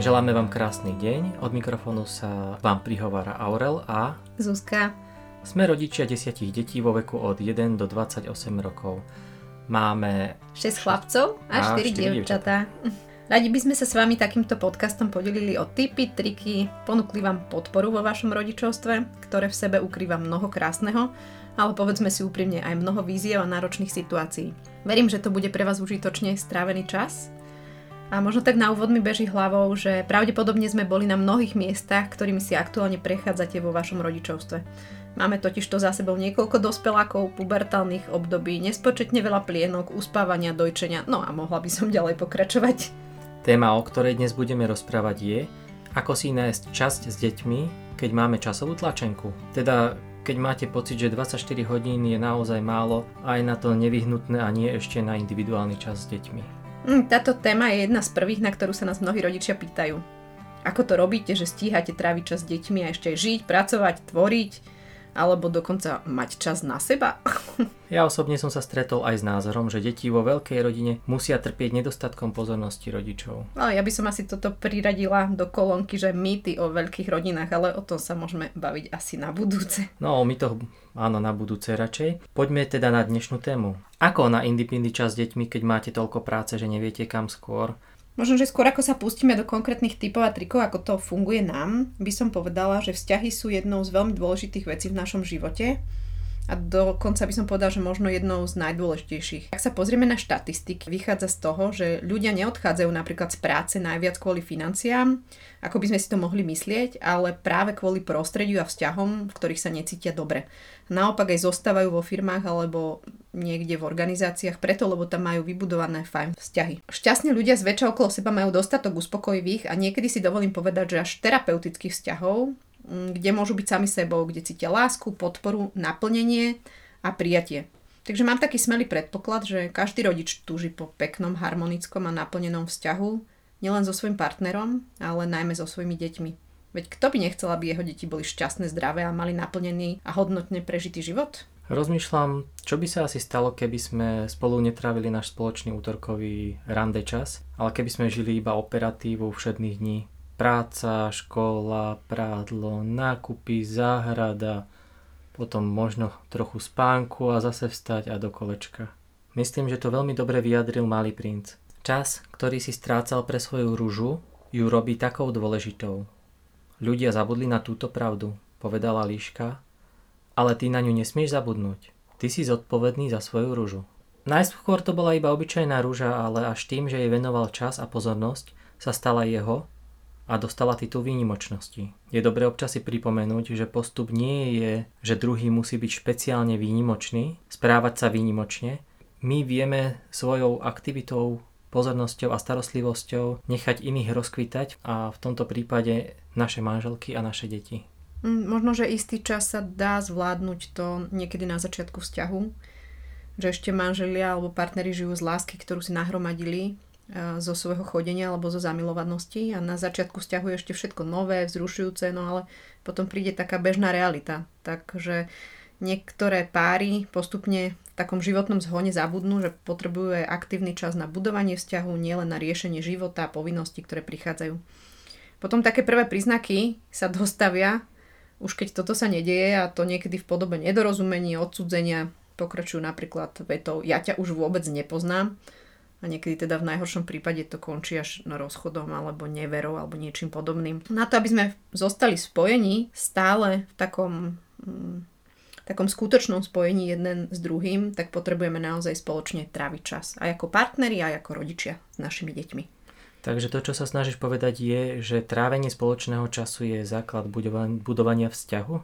Želáme vám krásny deň. Od mikrofónu sa vám prihovára Aurel a Zuzka. Sme rodičia desiatich detí vo veku od 1 do 28 rokov. Máme 6 chlapcov a, a 4, 4 dievčatá. Radi by sme sa s vami takýmto podcastom podelili o tipy, triky, ponúkli vám podporu vo vašom rodičovstve, ktoré v sebe ukrýva mnoho krásneho, ale povedzme si úprimne aj mnoho víziev a náročných situácií. Verím, že to bude pre vás užitočne strávený čas a možno tak na úvod mi beží hlavou, že pravdepodobne sme boli na mnohých miestach, ktorými si aktuálne prechádzate vo vašom rodičovstve. Máme totiž to za sebou niekoľko dospelákov, pubertálnych období, nespočetne veľa plienok, uspávania, dojčenia, no a mohla by som ďalej pokračovať. Téma, o ktorej dnes budeme rozprávať je, ako si nájsť časť s deťmi, keď máme časovú tlačenku. Teda keď máte pocit, že 24 hodín je naozaj málo, aj na to nevyhnutné a nie ešte na individuálny čas s deťmi. Hm, táto téma je jedna z prvých, na ktorú sa nás mnohí rodičia pýtajú. Ako to robíte, že stíhate tráviť čas s deťmi a ešte aj žiť, pracovať, tvoriť, alebo dokonca mať čas na seba? Ja osobne som sa stretol aj s názorom, že deti vo veľkej rodine musia trpieť nedostatkom pozornosti rodičov. No, ja by som asi toto priradila do kolónky, že mýty o veľkých rodinách, ale o tom sa môžeme baviť asi na budúce. No, my to áno, na budúce radšej. Poďme teda na dnešnú tému. Ako na independent čas s deťmi, keď máte toľko práce, že neviete kam skôr? Možno, že skôr ako sa pustíme do konkrétnych typov a trikov, ako to funguje nám, by som povedala, že vzťahy sú jednou z veľmi dôležitých vecí v našom živote a dokonca by som povedala, že možno jednou z najdôležitejších. Ak sa pozrieme na štatistiky, vychádza z toho, že ľudia neodchádzajú napríklad z práce najviac kvôli financiám, ako by sme si to mohli myslieť, ale práve kvôli prostrediu a vzťahom, v ktorých sa necítia dobre. Naopak aj zostávajú vo firmách alebo niekde v organizáciách preto, lebo tam majú vybudované fajn vzťahy. Šťastní ľudia zväčša okolo seba majú dostatok uspokojivých a niekedy si dovolím povedať, že až terapeutických vzťahov, kde môžu byť sami sebou, kde cítia lásku, podporu, naplnenie a prijatie. Takže mám taký smelý predpoklad, že každý rodič túži po peknom, harmonickom a naplnenom vzťahu, nielen so svojím partnerom, ale najmä so svojimi deťmi. Veď kto by nechcel, aby jeho deti boli šťastné, zdravé a mali naplnený a hodnotne prežitý život? Rozmýšľam, čo by sa asi stalo, keby sme spolu netrávili náš spoločný útorkový rande čas, ale keby sme žili iba operatívu všedných dní, práca, škola, prádlo, nákupy, záhrada, potom možno trochu spánku a zase vstať a do kolečka. Myslím, že to veľmi dobre vyjadril malý princ. Čas, ktorý si strácal pre svoju rúžu, ju robí takou dôležitou. Ľudia zabudli na túto pravdu, povedala Líška, ale ty na ňu nesmieš zabudnúť. Ty si zodpovedný za svoju rúžu. Najskôr to bola iba obyčajná rúža, ale až tým, že jej venoval čas a pozornosť, sa stala jeho a dostala titul výnimočnosti. Je dobré občas si pripomenúť, že postup nie je, že druhý musí byť špeciálne výnimočný, správať sa výnimočne. My vieme svojou aktivitou, pozornosťou a starostlivosťou nechať iných rozkvitať a v tomto prípade naše manželky a naše deti. Mm, možno, že istý čas sa dá zvládnuť to niekedy na začiatku vzťahu, že ešte manželia alebo partneri žijú z lásky, ktorú si nahromadili zo svojho chodenia alebo zo zamilovanosti a na začiatku vzťahu je ešte všetko nové, vzrušujúce, no ale potom príde taká bežná realita. Takže niektoré páry postupne v takom životnom zhone zabudnú, že potrebujú aj aktívny čas na budovanie vzťahu, nielen na riešenie života a povinností, ktoré prichádzajú. Potom také prvé príznaky sa dostavia, už keď toto sa nedieje a to niekedy v podobe nedorozumení, odsudzenia, pokračujú napríklad vetou ja ťa už vôbec nepoznám, a niekedy teda v najhoršom prípade to končí až rozchodom alebo neverou alebo niečím podobným. Na to, aby sme zostali spojení stále v takom, mm, takom skutočnom spojení jeden s druhým, tak potrebujeme naozaj spoločne tráviť čas. Aj ako partneri, aj ako rodičia s našimi deťmi. Takže to, čo sa snažíš povedať, je, že trávenie spoločného času je základ budovania vzťahu?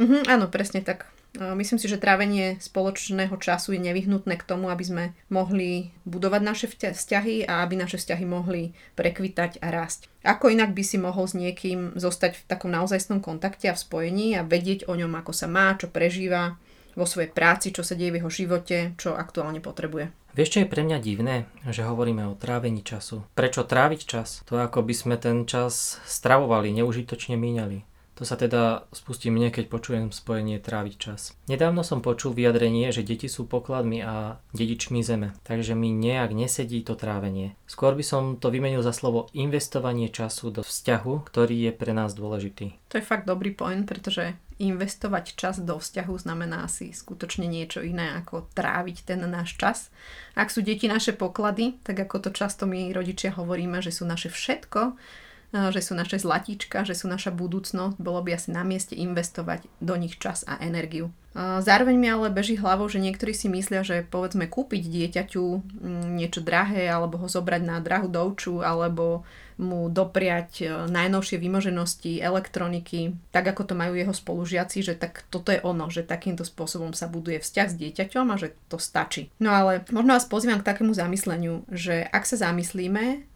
Mhm, áno, presne tak. Myslím si, že trávenie spoločného času je nevyhnutné k tomu, aby sme mohli budovať naše vzťahy a aby naše vzťahy mohli prekvitať a rásť. Ako inak by si mohol s niekým zostať v takom naozajstnom kontakte a v spojení a vedieť o ňom, ako sa má, čo prežíva vo svojej práci, čo sa deje v jeho živote, čo aktuálne potrebuje. Vieš, čo je pre mňa divné, že hovoríme o trávení času? Prečo tráviť čas? To ako by sme ten čas stravovali, neužitočne míňali. To sa teda spustí mne, keď počujem spojenie tráviť čas. Nedávno som počul vyjadrenie, že deti sú pokladmi a dedičmi zeme, takže mi nejak nesedí to trávenie. Skôr by som to vymenil za slovo investovanie času do vzťahu, ktorý je pre nás dôležitý. To je fakt dobrý point, pretože investovať čas do vzťahu znamená si skutočne niečo iné ako tráviť ten náš čas. Ak sú deti naše poklady, tak ako to často my rodičia hovoríme, že sú naše všetko, že sú naše zlatíčka, že sú naša budúcnosť, bolo by asi na mieste investovať do nich čas a energiu. Zároveň mi ale beží hlavou, že niektorí si myslia, že povedzme kúpiť dieťaťu mm, niečo drahé alebo ho zobrať na drahú douču alebo mu dopriať e, najnovšie vymoženosti elektroniky, tak ako to majú jeho spolužiaci, že tak toto je ono, že takýmto spôsobom sa buduje vzťah s dieťaťom a že to stačí. No ale možno vás pozývam k takému zamysleniu, že ak sa zamyslíme,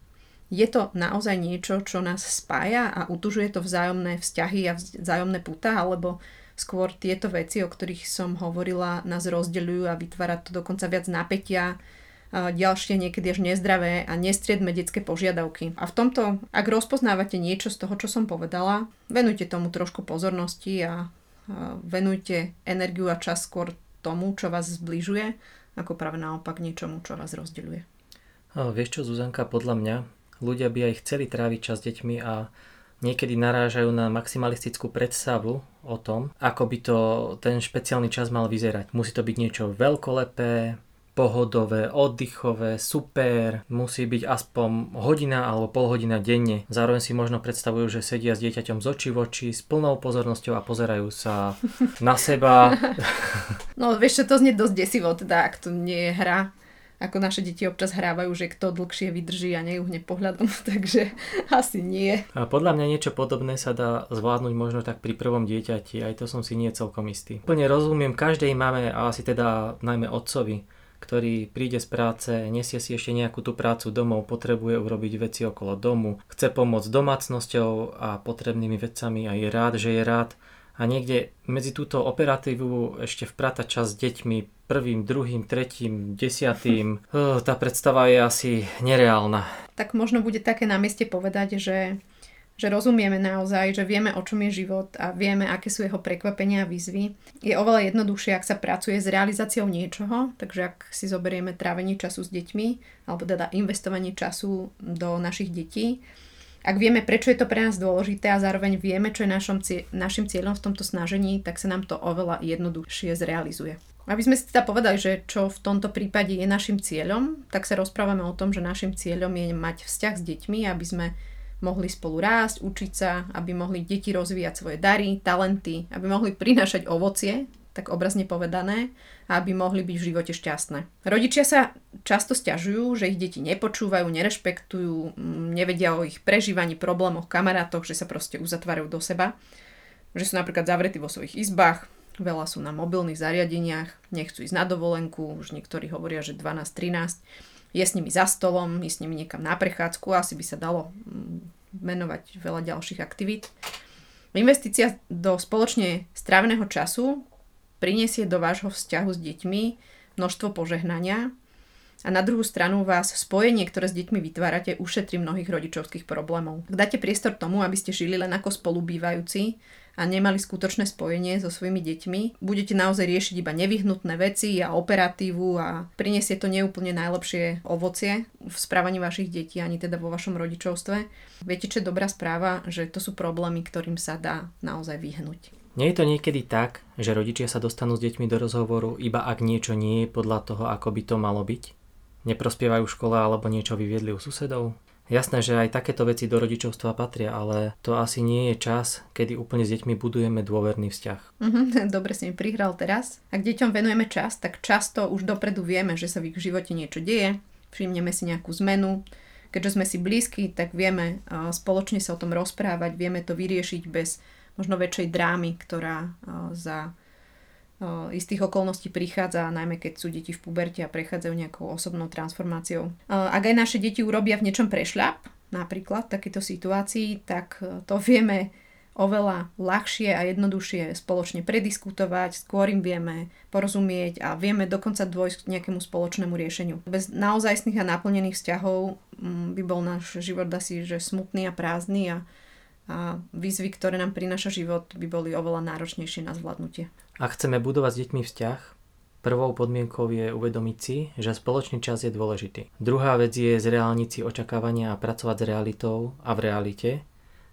je to naozaj niečo, čo nás spája a utužuje to vzájomné vzťahy a vzájomné puta, alebo skôr tieto veci, o ktorých som hovorila, nás rozdeľujú a vytvára to dokonca viac napätia, ďalšie niekedy až nezdravé a nestriedme detské požiadavky. A v tomto, ak rozpoznávate niečo z toho, čo som povedala, venujte tomu trošku pozornosti a venujte energiu a čas skôr tomu, čo vás zbližuje, ako práve naopak niečomu, čo vás rozdeľuje. A vieš čo, Zuzanka, podľa mňa ľudia by aj chceli tráviť čas s deťmi a niekedy narážajú na maximalistickú predstavu o tom, ako by to ten špeciálny čas mal vyzerať. Musí to byť niečo veľkolepé, pohodové, oddychové, super, musí byť aspoň hodina alebo pol hodina denne. Zároveň si možno predstavujú, že sedia s dieťaťom z očí v oči s plnou pozornosťou a pozerajú sa na seba. No vieš, to znie dosť desivo, teda ak to nie je hra ako naše deti občas hrávajú, že kto dlhšie vydrží a nejuhne pohľadom, takže asi nie. A podľa mňa niečo podobné sa dá zvládnuť možno tak pri prvom dieťati, aj to som si nie celkom istý. Plne rozumiem každej mame a asi teda najmä otcovi, ktorý príde z práce, nesie si ešte nejakú tú prácu domov, potrebuje urobiť veci okolo domu, chce pomôcť domácnosťou a potrebnými vecami a je rád, že je rád. A niekde medzi túto operatívu ešte vpráta čas s deťmi prvým, druhým, tretím, desiatým. Tá predstava je asi nereálna. Tak možno bude také na mieste povedať, že že rozumieme naozaj, že vieme, o čom je život a vieme, aké sú jeho prekvapenia a výzvy. Je oveľa jednoduchšie, ak sa pracuje s realizáciou niečoho, takže ak si zoberieme trávenie času s deťmi, alebo teda investovanie času do našich detí, ak vieme, prečo je to pre nás dôležité a zároveň vieme, čo je našom, našim cieľom v tomto snažení, tak sa nám to oveľa jednoduchšie zrealizuje. Aby sme si teda povedali, že čo v tomto prípade je našim cieľom, tak sa rozprávame o tom, že našim cieľom je mať vzťah s deťmi, aby sme mohli spolu rásť, učiť sa, aby mohli deti rozvíjať svoje dary, talenty, aby mohli prinášať ovocie, tak obrazne povedané, aby mohli byť v živote šťastné. Rodičia sa často stiažujú, že ich deti nepočúvajú, nerešpektujú, mm, nevedia o ich prežívaní, problémoch, kamarátoch, že sa proste uzatvárajú do seba, že sú napríklad zavretí vo svojich izbách, veľa sú na mobilných zariadeniach, nechcú ísť na dovolenku, už niektorí hovoria, že 12-13 je s nimi za stolom, je s nimi niekam na prechádzku, asi by sa dalo menovať mm, veľa ďalších aktivít. Investícia do spoločne stráveného času prinesie do vášho vzťahu s deťmi množstvo požehnania a na druhú stranu vás spojenie, ktoré s deťmi vytvárate, ušetrí mnohých rodičovských problémov. Ak dáte priestor tomu, aby ste žili len ako spolubývajúci, a nemali skutočné spojenie so svojimi deťmi, budete naozaj riešiť iba nevyhnutné veci a operatívu a prinesie to neúplne najlepšie ovocie v správaní vašich detí, ani teda vo vašom rodičovstve. Viete, čo je dobrá správa, že to sú problémy, ktorým sa dá naozaj vyhnúť. Nie je to niekedy tak, že rodičia sa dostanú s deťmi do rozhovoru, iba ak niečo nie je podľa toho, ako by to malo byť? Neprospievajú škole alebo niečo vyviedli u susedov? Jasné, že aj takéto veci do rodičovstva patria, ale to asi nie je čas, kedy úplne s deťmi budujeme dôverný vzťah. Mhm, dobre si mi prihral teraz. Ak deťom venujeme čas, tak často už dopredu vieme, že sa v ich živote niečo deje, všimneme si nejakú zmenu, keďže sme si blízki, tak vieme spoločne sa o tom rozprávať, vieme to vyriešiť bez možno väčšej drámy, ktorá za istých okolností prichádza, najmä keď sú deti v puberte a prechádzajú nejakou osobnou transformáciou. Ak aj naše deti urobia v niečom prešľap, napríklad v takejto situácii, tak to vieme oveľa ľahšie a jednoduchšie spoločne prediskutovať, skôr im vieme porozumieť a vieme dokonca dôjsť k nejakému spoločnému riešeniu. Bez naozajstných a naplnených vzťahov by bol náš život asi že smutný a prázdny a a výzvy, ktoré nám prináša život, by boli oveľa náročnejšie na zvládnutie. Ak chceme budovať s deťmi vzťah, prvou podmienkou je uvedomiť si, že spoločný čas je dôležitý. Druhá vec je zreálniť si očakávania a pracovať s realitou a v realite.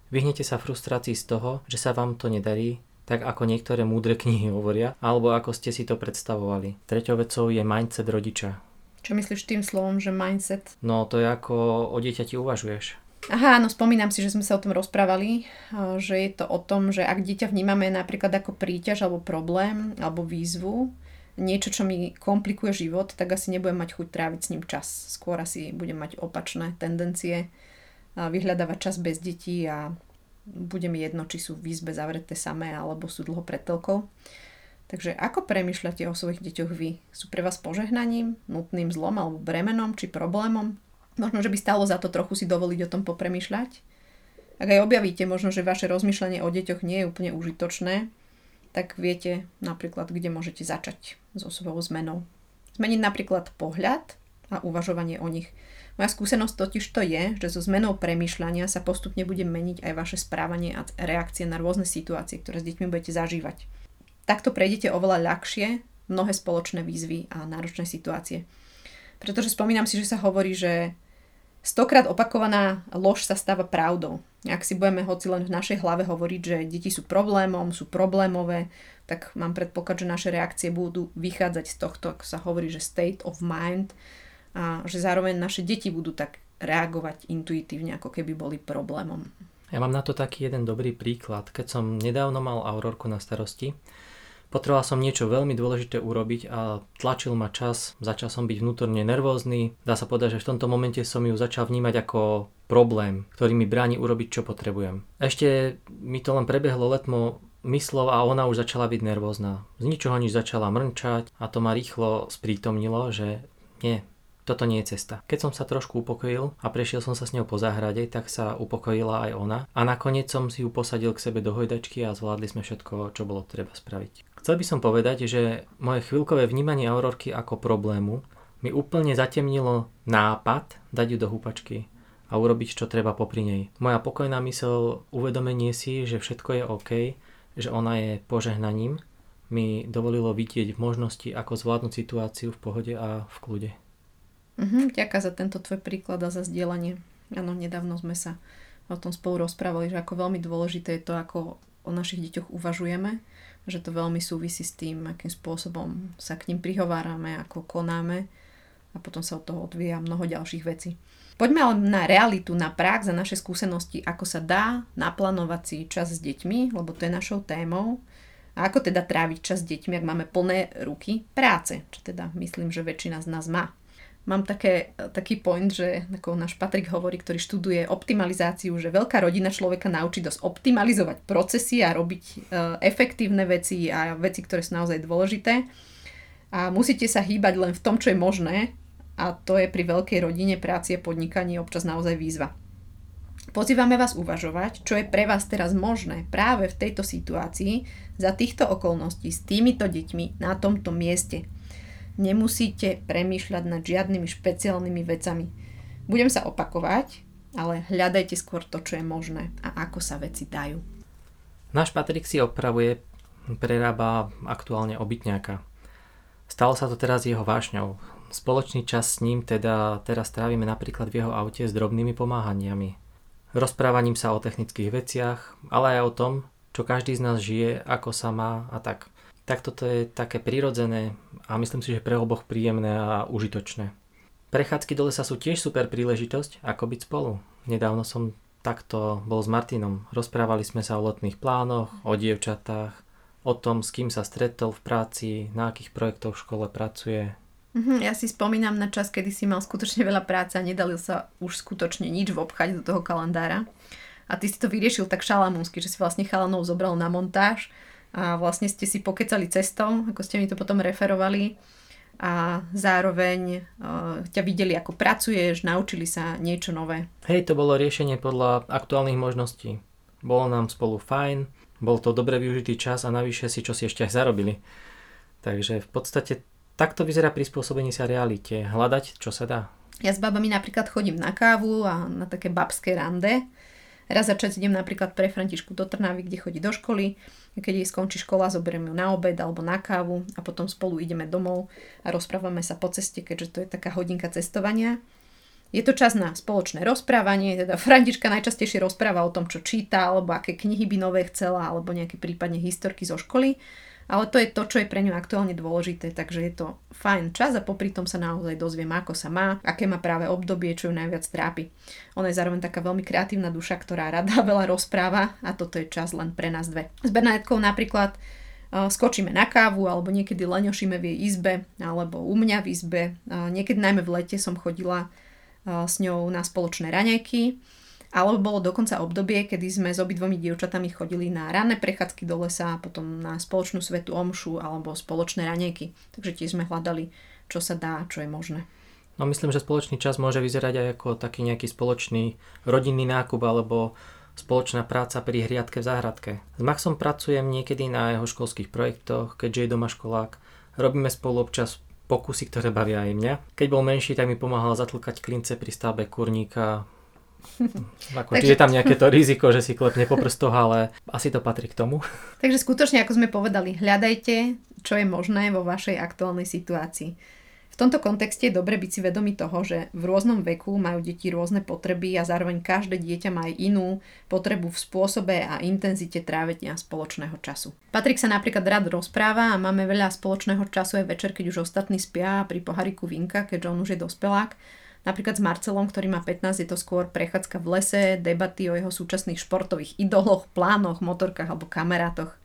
Vyhnete sa frustrácii z toho, že sa vám to nedarí, tak ako niektoré múdre knihy hovoria, alebo ako ste si to predstavovali. Treťou vecou je mindset rodiča. Čo myslíš tým slovom, že mindset? No to je ako o dieťati uvažuješ. Aha, áno, spomínam si, že sme sa o tom rozprávali, eh, že je to o tom, že ak dieťa vnímame napríklad ako príťaž alebo problém alebo výzvu, niečo, čo mi komplikuje život, tak asi nebudem mať chuť tráviť s ním čas. Skôr asi budem mať opačné tendencie vyhľadávať čas bez detí a bude mi jedno, či sú v izbe zavreté samé alebo sú dlho pred telkou. Takže ako premyšľate o svojich deťoch vy? Sú pre vás požehnaním, nutným zlom alebo bremenom či problémom? Možno, že by stalo za to trochu si dovoliť o tom popremýšľať. Ak aj objavíte možno, že vaše rozmýšľanie o deťoch nie je úplne užitočné, tak viete napríklad, kde môžete začať so svojou zmenou. Zmeniť napríklad pohľad a uvažovanie o nich. Moja skúsenosť totiž to je, že so zmenou premýšľania sa postupne bude meniť aj vaše správanie a reakcie na rôzne situácie, ktoré s deťmi budete zažívať. Takto prejdete oveľa ľahšie mnohé spoločné výzvy a náročné situácie. Pretože spomínam si, že sa hovorí, že Stokrát opakovaná lož sa stáva pravdou. Ak si budeme hoci len v našej hlave hovoriť, že deti sú problémom, sú problémové, tak mám predpoklad, že naše reakcie budú vychádzať z tohto, ako sa hovorí, že state of mind a že zároveň naše deti budú tak reagovať intuitívne, ako keby boli problémom. Ja mám na to taký jeden dobrý príklad. Keď som nedávno mal Aurorku na starosti, Potreboval som niečo veľmi dôležité urobiť a tlačil ma čas, začal som byť vnútorne nervózny. Dá sa povedať, že v tomto momente som ju začal vnímať ako problém, ktorý mi bráni urobiť, čo potrebujem. Ešte mi to len prebehlo letmo myslov a ona už začala byť nervózna. Z ničoho nič začala mrnčať a to ma rýchlo sprítomnilo, že nie, toto nie je cesta. Keď som sa trošku upokojil a prešiel som sa s ňou po záhrade, tak sa upokojila aj ona a nakoniec som si ju posadil k sebe do hojdačky a zvládli sme všetko, čo bolo treba spraviť. Chcel by som povedať, že moje chvíľkové vnímanie Aurorky ako problému mi úplne zatemnilo nápad dať ju do húpačky a urobiť, čo treba popri nej. Moja pokojná mysel, uvedomenie si, že všetko je OK, že ona je požehnaním, mi dovolilo vidieť možnosti, ako zvládnuť situáciu v pohode a v kľude. Mhm, ďakujem za tento tvoj príklad a za zdieľanie. Áno, nedávno sme sa o tom spolu rozprávali, že ako veľmi dôležité je to, ako o našich deťoch uvažujeme že to veľmi súvisí s tým, akým spôsobom sa k ním prihovárame, ako konáme a potom sa od toho odvíja mnoho ďalších vecí. Poďme ale na realitu, na prax a naše skúsenosti, ako sa dá naplánovať si čas s deťmi, lebo to je našou témou. A ako teda tráviť čas s deťmi, ak máme plné ruky práce, čo teda myslím, že väčšina z nás má mám také, taký point, že ako náš Patrik hovorí, ktorý študuje optimalizáciu, že veľká rodina človeka naučí dosť optimalizovať procesy a robiť e, efektívne veci a veci, ktoré sú naozaj dôležité. A musíte sa hýbať len v tom, čo je možné a to je pri veľkej rodine, práci a podnikaní občas naozaj výzva. Pozývame vás uvažovať, čo je pre vás teraz možné práve v tejto situácii, za týchto okolností, s týmito deťmi, na tomto mieste – Nemusíte premýšľať nad žiadnymi špeciálnymi vecami. Budem sa opakovať, ale hľadajte skôr to, čo je možné a ako sa veci dajú. Náš Patrik si opravuje, prerába aktuálne obytňáka. Stalo sa to teraz jeho vášňou. Spoločný čas s ním teda teraz trávime napríklad v jeho aute s drobnými pomáhaniami. Rozprávaním sa o technických veciach, ale aj o tom, čo každý z nás žije, ako sa má a tak tak toto je také prirodzené a myslím si, že pre oboch príjemné a užitočné. Prechádzky do lesa sú tiež super príležitosť, ako byť spolu. Nedávno som takto bol s Martinom. Rozprávali sme sa o letných plánoch, o dievčatách, o tom, s kým sa stretol v práci, na akých projektoch v škole pracuje. Mhm, ja si spomínam na čas, kedy si mal skutočne veľa práce a nedali sa už skutočne nič vobchať do toho kalendára. A ty si to vyriešil tak šalamúnsky, že si vlastne chalanov zobral na montáž a vlastne ste si pokecali cestou, ako ste mi to potom referovali a zároveň uh, ťa videli, ako pracuješ, naučili sa niečo nové. Hej, to bolo riešenie podľa aktuálnych možností. Bolo nám spolu fajn, bol to dobre využitý čas a navyše si čo si ešte aj zarobili. Takže v podstate takto vyzerá prispôsobenie sa realite. Hľadať, čo sa dá. Ja s babami napríklad chodím na kávu a na také babské rande Raz za čas idem napríklad pre Františku do Trnavy, kde chodí do školy. Keď jej skončí škola, zoberiem ju na obed alebo na kávu a potom spolu ideme domov a rozprávame sa po ceste, keďže to je taká hodinka cestovania. Je to čas na spoločné rozprávanie, teda Františka najčastejšie rozpráva o tom, čo číta, alebo aké knihy by nové chcela, alebo nejaké prípadne historky zo školy ale to je to, čo je pre ňu aktuálne dôležité, takže je to fajn čas a popri tom sa naozaj dozviem, ako sa má, aké má práve obdobie, čo ju najviac trápi. Ona je zároveň taká veľmi kreatívna duša, ktorá rada veľa rozpráva a toto je čas len pre nás dve. S Bernadetkou napríklad uh, skočíme na kávu alebo niekedy leňošíme v jej izbe alebo u mňa v izbe. Uh, niekedy najmä v lete som chodila uh, s ňou na spoločné raňajky alebo bolo dokonca obdobie, kedy sme s obidvomi dievčatami chodili na ranné prechádzky do lesa potom na spoločnú svetu omšu alebo spoločné ranejky. Takže tiež sme hľadali, čo sa dá, čo je možné. No myslím, že spoločný čas môže vyzerať aj ako taký nejaký spoločný rodinný nákup alebo spoločná práca pri hriadke v záhradke. S Maxom pracujem niekedy na jeho školských projektoch, keďže je doma školák. Robíme spolu občas pokusy, ktoré bavia aj mňa. Keď bol menší, tak mi pomáhal zatlkať klince pri stavbe kurníka, ako, Takže... je tam nejaké to riziko, že si klepne po prstoch, ale asi to patrí k tomu. Takže skutočne, ako sme povedali, hľadajte, čo je možné vo vašej aktuálnej situácii. V tomto kontexte je dobre byť si vedomý toho, že v rôznom veku majú deti rôzne potreby a zároveň každé dieťa má aj inú potrebu v spôsobe a intenzite trávenia spoločného času. Patrik sa napríklad rád rozpráva a máme veľa spoločného času aj večer, keď už ostatní spia pri pohariku vinka, keďže on už je dospelák Napríklad s Marcelom, ktorý má 15, je to skôr prechádzka v lese, debaty o jeho súčasných športových idoloch, plánoch, motorkách alebo kamarátoch.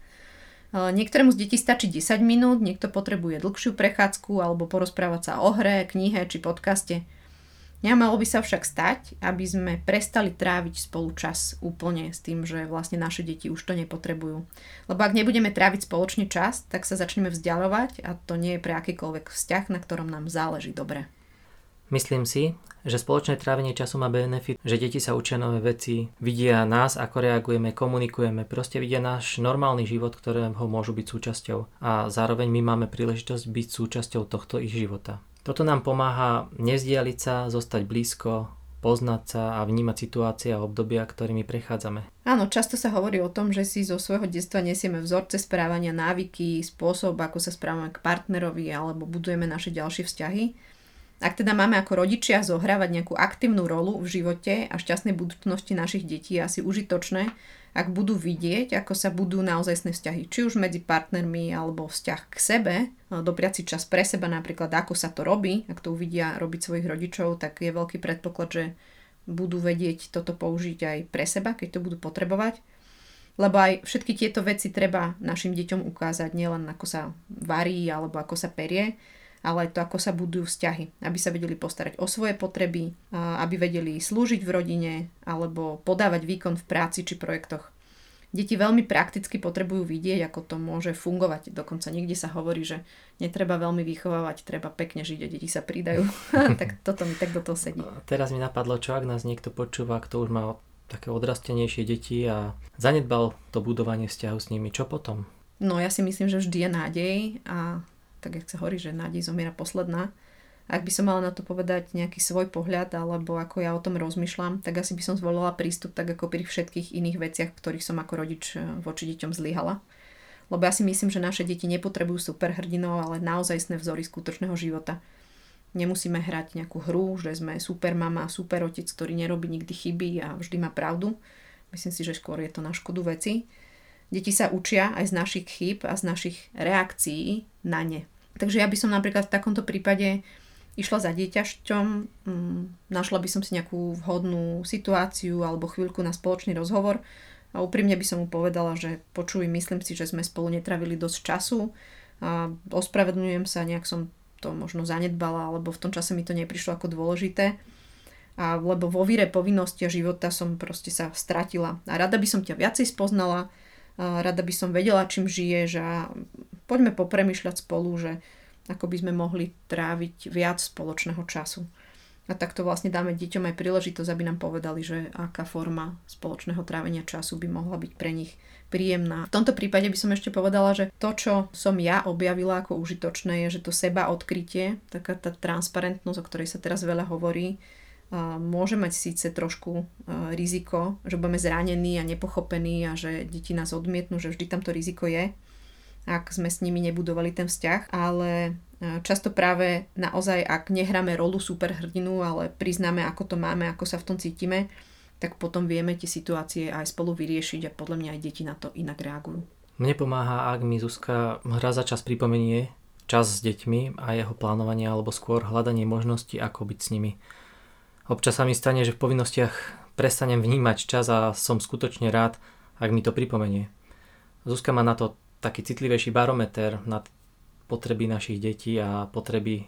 Niektorému z detí stačí 10 minút, niekto potrebuje dlhšiu prechádzku alebo porozprávať sa o hre, knihe či podcaste. Nemalo by sa však stať, aby sme prestali tráviť spolu čas úplne s tým, že vlastne naše deti už to nepotrebujú. Lebo ak nebudeme tráviť spoločne čas, tak sa začneme vzdialovať a to nie je pre akýkoľvek vzťah, na ktorom nám záleží dobre. Myslím si, že spoločné trávenie času má benefit, že deti sa učia nové veci, vidia nás, ako reagujeme, komunikujeme, proste vidia náš normálny život, ktorého môžu byť súčasťou a zároveň my máme príležitosť byť súčasťou tohto ich života. Toto nám pomáha nezdialiť sa, zostať blízko, poznať sa a vnímať situácie a obdobia, ktorými prechádzame. Áno, často sa hovorí o tom, že si zo svojho detstva nesieme vzorce správania, návyky, spôsob, ako sa správame k partnerovi alebo budujeme naše ďalšie vzťahy ak teda máme ako rodičia zohrávať nejakú aktívnu rolu v živote a šťastnej budúcnosti našich detí, je asi užitočné, ak budú vidieť, ako sa budú naozajstné vzťahy, či už medzi partnermi alebo vzťah k sebe, dopriať si čas pre seba napríklad, ako sa to robí, ak to uvidia robiť svojich rodičov, tak je veľký predpoklad, že budú vedieť toto použiť aj pre seba, keď to budú potrebovať. Lebo aj všetky tieto veci treba našim deťom ukázať, nielen ako sa varí alebo ako sa perie, ale to, ako sa budujú vzťahy, aby sa vedeli postarať o svoje potreby, aby vedeli slúžiť v rodine alebo podávať výkon v práci či projektoch. Deti veľmi prakticky potrebujú vidieť, ako to môže fungovať. Dokonca niekde sa hovorí, že netreba veľmi vychovávať, treba pekne žiť a deti sa pridajú. tak toto mi tak do toho sedí. Teraz mi napadlo, čo ak nás niekto počúva, kto už má také odrastenejšie deti a zanedbal to budovanie vzťahu s nimi. Čo potom? No ja si myslím, že vždy je nádej a tak jak sa hovorí, že nádej zomiera posledná. Ak by som mala na to povedať nejaký svoj pohľad, alebo ako ja o tom rozmýšľam, tak asi by som zvolila prístup tak ako pri všetkých iných veciach, ktorých som ako rodič eh, voči deťom zlyhala. Lebo ja si myslím, že naše deti nepotrebujú superhrdinov, ale naozaj vzory skutočného života. Nemusíme hrať nejakú hru, že sme super mama, super otec, ktorý nerobí nikdy chyby a vždy má pravdu. Myslím si, že skôr je to na škodu veci. Deti sa učia aj z našich chýb a z našich reakcií na ne. Takže ja by som napríklad v takomto prípade išla za dieťašťom, mm, našla by som si nejakú vhodnú situáciu alebo chvíľku na spoločný rozhovor a úprimne by som mu povedala, že počuj, myslím si, že sme spolu netravili dosť času a ospravedlňujem sa, nejak som to možno zanedbala, alebo v tom čase mi to neprišlo ako dôležité. A lebo vo víre povinnosti a života som proste sa stratila. A rada by som ťa viacej spoznala, rada by som vedela, čím žiješ a poďme popremýšľať spolu, že ako by sme mohli tráviť viac spoločného času. A takto vlastne dáme deťom aj príležitosť, aby nám povedali, že aká forma spoločného trávenia času by mohla byť pre nich príjemná. V tomto prípade by som ešte povedala, že to, čo som ja objavila ako užitočné, je, že to seba odkrytie, taká tá transparentnosť, o ktorej sa teraz veľa hovorí, môže mať síce trošku riziko, že budeme zranení a nepochopení a že deti nás odmietnú, že vždy tam to riziko je, ak sme s nimi nebudovali ten vzťah, ale často práve naozaj, ak nehráme rolu superhrdinu, ale priznáme, ako to máme, ako sa v tom cítime, tak potom vieme tie situácie aj spolu vyriešiť a podľa mňa aj deti na to inak reagujú. Mne pomáha, ak mi Zuzka hra za čas pripomenie čas s deťmi a jeho plánovanie alebo skôr hľadanie možností, ako byť s nimi. Občas sa mi stane, že v povinnostiach prestanem vnímať čas a som skutočne rád, ak mi to pripomenie. Zuzka má na to taký citlivejší barometer na potreby našich detí a potreby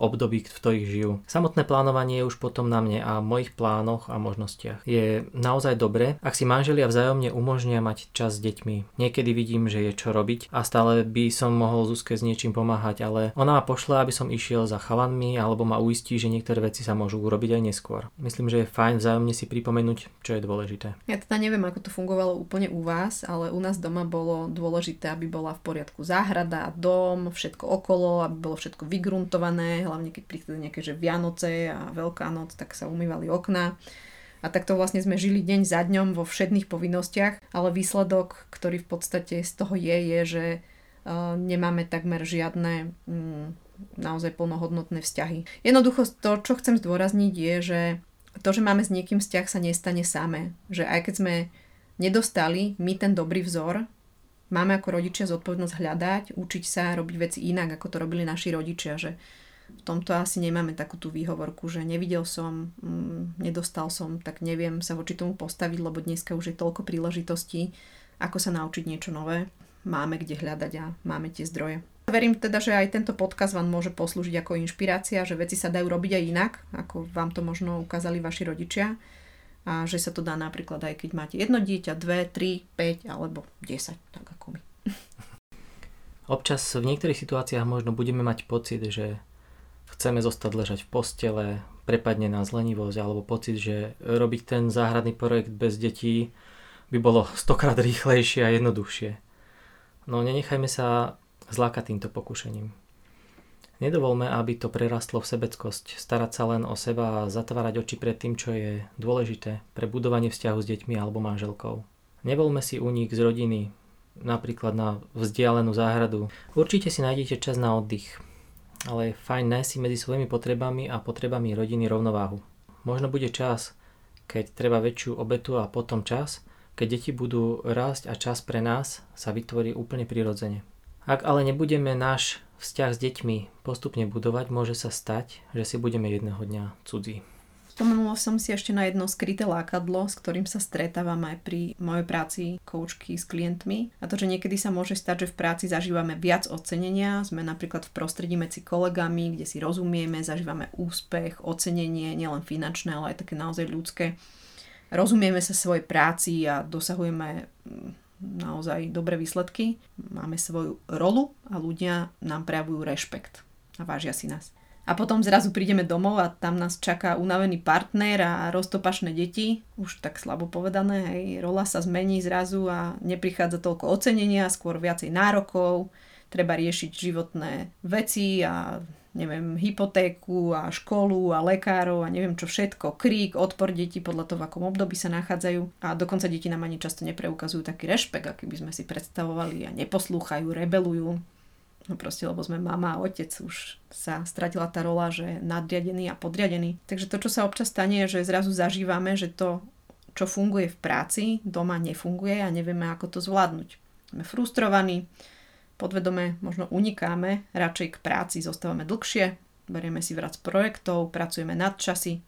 období, v ktorých žijú. Samotné plánovanie je už potom na mne a mojich plánoch a možnostiach. Je naozaj dobré, ak si manželia vzájomne umožnia mať čas s deťmi. Niekedy vidím, že je čo robiť a stále by som mohol Zuzke s niečím pomáhať, ale ona ma pošle, aby som išiel za chalanmi alebo ma uistí, že niektoré veci sa môžu urobiť aj neskôr. Myslím, že je fajn vzájomne si pripomenúť, čo je dôležité. Ja teda neviem, ako to fungovalo úplne u vás, ale u nás doma bolo dôležité, aby bola v poriadku záhrada, dom, všetko okolo, aby bolo všetko vygruntované, hlavne keď prišli nejaké že Vianoce a Veľká noc, tak sa umývali okná. A takto vlastne sme žili deň za dňom vo všetných povinnostiach, ale výsledok, ktorý v podstate z toho je, je, že uh, nemáme takmer žiadne um, naozaj plnohodnotné vzťahy. Jednoducho to, čo chcem zdôrazniť, je, že to, že máme s niekým vzťah, sa nestane samé. Že aj keď sme nedostali my ten dobrý vzor, máme ako rodičia zodpovednosť hľadať, učiť sa robiť veci inak, ako to robili naši rodičia. Že v tomto asi nemáme takú tú výhovorku, že nevidel som, mm, nedostal som, tak neviem sa voči tomu postaviť, lebo dneska už je toľko príležitostí, ako sa naučiť niečo nové. Máme kde hľadať a máme tie zdroje. Verím teda, že aj tento podcast vám môže poslúžiť ako inšpirácia, že veci sa dajú robiť aj inak, ako vám to možno ukázali vaši rodičia a že sa to dá napríklad aj keď máte jedno dieťa, dve, tri, päť alebo 10, tak ako my. Občas v niektorých situáciách možno budeme mať pocit, že chceme zostať ležať v postele, prepadne nás lenivosť alebo pocit, že robiť ten záhradný projekt bez detí by bolo stokrát rýchlejšie a jednoduchšie. No nenechajme sa zlákať týmto pokušením. Nedovolme, aby to prerastlo v sebeckosť, starať sa len o seba a zatvárať oči pred tým, čo je dôležité pre budovanie vzťahu s deťmi alebo manželkou. Nevolme si únik z rodiny, napríklad na vzdialenú záhradu. Určite si nájdete čas na oddych, ale je fajn nájsť medzi svojimi potrebami a potrebami rodiny rovnováhu. Možno bude čas, keď treba väčšiu obetu a potom čas, keď deti budú rásť a čas pre nás sa vytvorí úplne prirodzene. Ak ale nebudeme náš vzťah s deťmi postupne budovať, môže sa stať, že si budeme jedného dňa cudzí. Spomenula som si ešte na jedno skryté lákadlo, s ktorým sa stretávam aj pri mojej práci koučky s klientmi. A to, že niekedy sa môže stať, že v práci zažívame viac ocenenia, sme napríklad v prostredí medzi kolegami, kde si rozumieme, zažívame úspech, ocenenie, nielen finančné, ale aj také naozaj ľudské. Rozumieme sa svojej práci a dosahujeme mm, naozaj dobré výsledky. Máme svoju rolu a ľudia nám prejavujú rešpekt a vážia si nás a potom zrazu prídeme domov a tam nás čaká unavený partner a roztopašné deti, už tak slabo povedané, hej, rola sa zmení zrazu a neprichádza toľko ocenenia, skôr viacej nárokov, treba riešiť životné veci a neviem, hypotéku a školu a lekárov a neviem čo všetko, krík, odpor detí podľa toho, v akom období sa nachádzajú. A dokonca deti nám ani často nepreukazujú taký rešpekt, aký by sme si predstavovali a neposlúchajú, rebelujú. No proste, lebo sme mama a otec, už sa stratila tá rola, že nadriadený a podriadený. Takže to, čo sa občas stane, je, že zrazu zažívame, že to, čo funguje v práci, doma nefunguje a nevieme, ako to zvládnuť. Sme frustrovaní, podvedome možno unikáme, radšej k práci zostávame dlhšie, berieme si vrát projektov, pracujeme nad časy,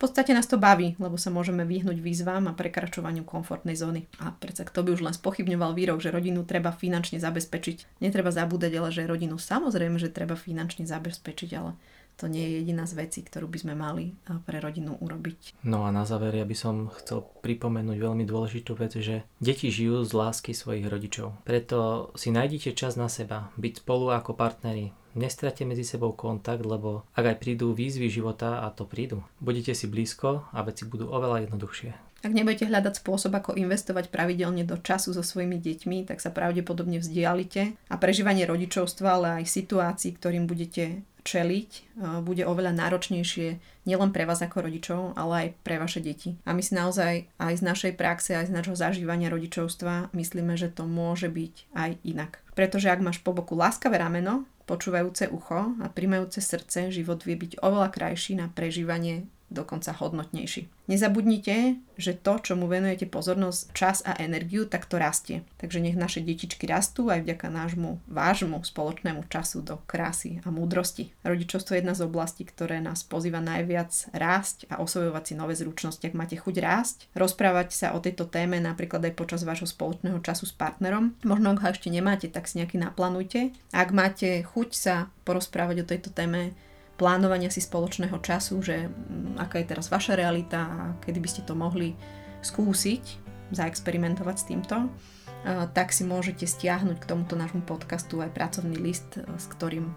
podstate nás to baví, lebo sa môžeme vyhnúť výzvam a prekračovaniu komfortnej zóny. A predsa kto by už len spochybňoval výrok, že rodinu treba finančne zabezpečiť. Netreba zabúdať, ale že rodinu samozrejme, že treba finančne zabezpečiť, ale to nie je jediná z vecí, ktorú by sme mali pre rodinu urobiť. No a na záver ja by som chcel pripomenúť veľmi dôležitú vec, že deti žijú z lásky svojich rodičov. Preto si nájdite čas na seba, byť spolu ako partneri, Nestrate medzi sebou kontakt, lebo ak aj prídu výzvy života, a to prídu, budete si blízko a veci budú oveľa jednoduchšie. Ak nebudete hľadať spôsob, ako investovať pravidelne do času so svojimi deťmi, tak sa pravdepodobne vzdialite a prežívanie rodičovstva, ale aj situácií, ktorým budete čeliť, e, bude oveľa náročnejšie nielen pre vás ako rodičov, ale aj pre vaše deti. A my si naozaj aj z našej praxe, aj z nášho zažívania rodičovstva myslíme, že to môže byť aj inak. Pretože ak máš po boku láskavé rameno, počúvajúce ucho a primajúce srdce, život vie byť oveľa krajší na prežívanie dokonca hodnotnejší. Nezabudnite, že to, čo mu venujete pozornosť, čas a energiu, tak to rastie. Takže nech naše detičky rastú aj vďaka nášmu vášmu spoločnému času do krásy a múdrosti. Rodičovstvo je jedna z oblastí, ktoré nás pozýva najviac rásť a osvojovať si nové zručnosti. Ak máte chuť rásť, rozprávať sa o tejto téme napríklad aj počas vášho spoločného času s partnerom. Možno ak ho ešte nemáte, tak si nejaký naplánujte. Ak máte chuť sa porozprávať o tejto téme plánovania si spoločného času, že mm, aká je teraz vaša realita a kedy by ste to mohli skúsiť, zaexperimentovať s týmto, tak si môžete stiahnuť k tomuto nášmu podcastu aj pracovný list, e, s ktorým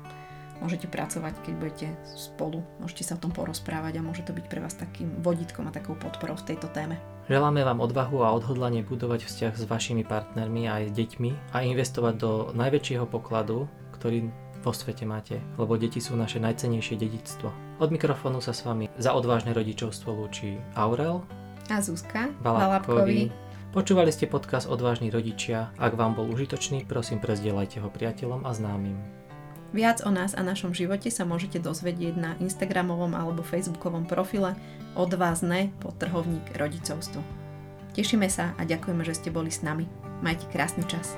môžete pracovať, keď budete spolu. Môžete sa o tom porozprávať a môže to byť pre vás takým vodítkom a takou podporou v tejto téme. Želáme vám odvahu a odhodlanie budovať vzťah s vašimi partnermi a aj s deťmi a investovať do najväčšieho pokladu, ktorý vo svete máte, lebo deti sú naše najcenejšie dedictvo. Od mikrofónu sa s vami za odvážne rodičovstvo lúči Aurel a Zuzka Balapkovi. Počúvali ste podcast Odvážni rodičia. Ak vám bol užitočný, prosím prezdielajte ho priateľom a známym. Viac o nás a našom živote sa môžete dozvedieť na Instagramovom alebo Facebookovom profile Odvázne podtrhovník rodičovstvo. Tešíme sa a ďakujeme, že ste boli s nami. Majte krásny čas.